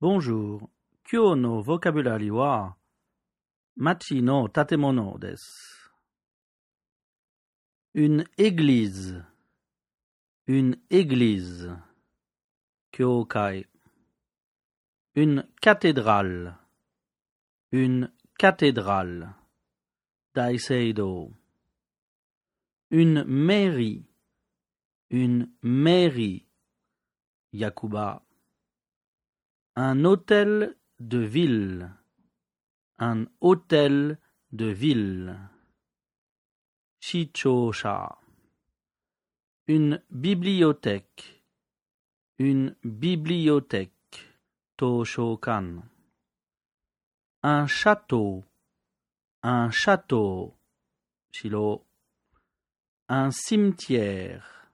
Bonjour. Kyo no vocabulary wa machi no tatemono desu. Une église. Une église. Kyokai. Une cathédrale. Une cathédrale. Daiseido. Une mairie. Une mairie. Yakuba. Un hôtel de ville. Un hôtel de ville. Shichosha. Une bibliothèque. Une bibliothèque. Toshokan. Un château. Un château. Shilo. Un cimetière.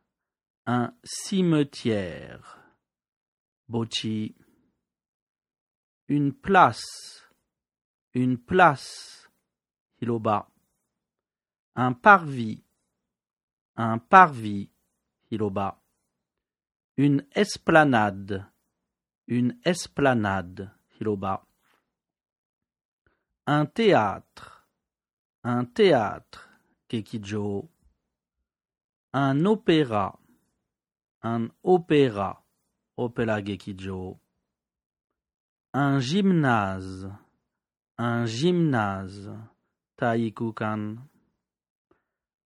Un cimetière. Bochi. Une place. Une place. Hiloba. Un parvis. Un parvis. Hiloba. Une esplanade. Une esplanade. Hiloba. Un théâtre. Un théâtre. Kekijo. Un opéra. Un opéra. Opéra Gekijo. Un gymnase. Un gymnase. Taikukan.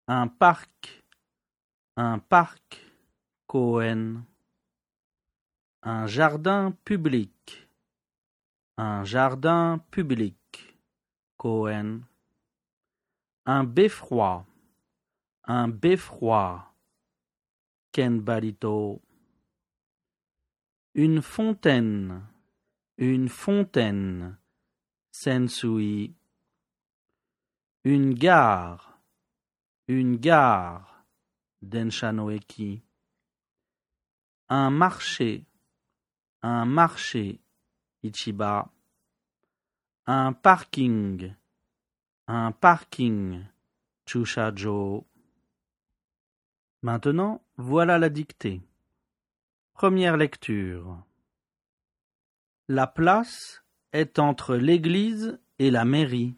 Un parc. Un parc. Koen. Un jardin public. Un jardin public. Koen. Un beffroi. Un beffroi. Kenbarito. Une fontaine. Une fontaine. Sensui. Une gare. Une gare. Denshanoeki. Un marché. Un marché. Ichiba. Un parking. Un parking. Chushajo. Maintenant, voilà la dictée. Première lecture. La place est entre l'église et la mairie.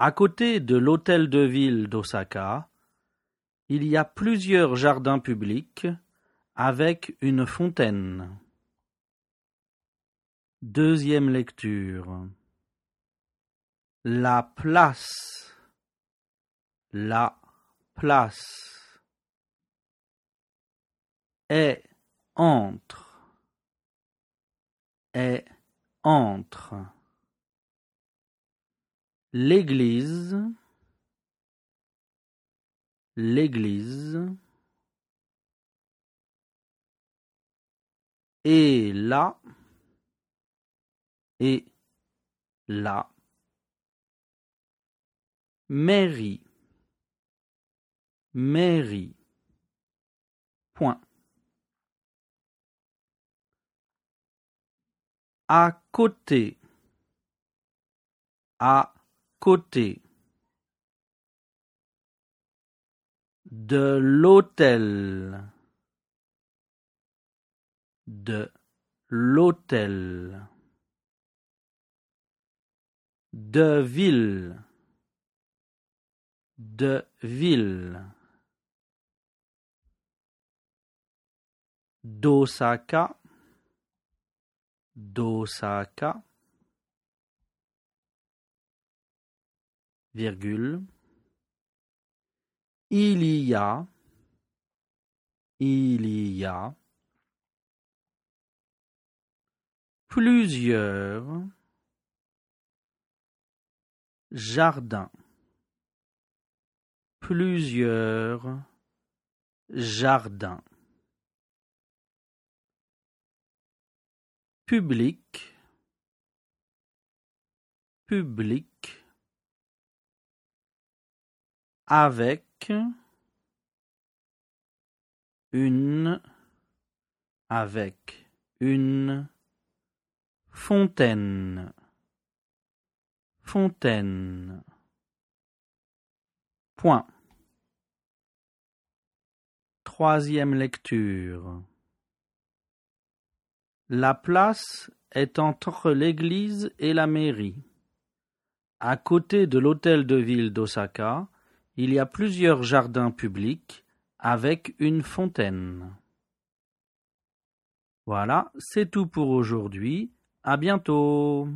À côté de l'hôtel de ville d'Osaka, il y a plusieurs jardins publics avec une fontaine. Deuxième lecture. La place. La place. Est entre. Est entre. L'église. L'église. Et là. Et là. Mairie. Mairie. Point. À côté. À côté. De l'hôtel. De l'hôtel. De ville. De ville. d'Osaka, d'Osaka, virgule, il y a, il y a, plusieurs jardins, plusieurs jardins. Public, public, avec une, avec une fontaine, fontaine. Point. Troisième lecture. La place est entre l'église et la mairie. À côté de l'hôtel de ville d'Osaka, il y a plusieurs jardins publics avec une fontaine. Voilà, c'est tout pour aujourd'hui. À bientôt.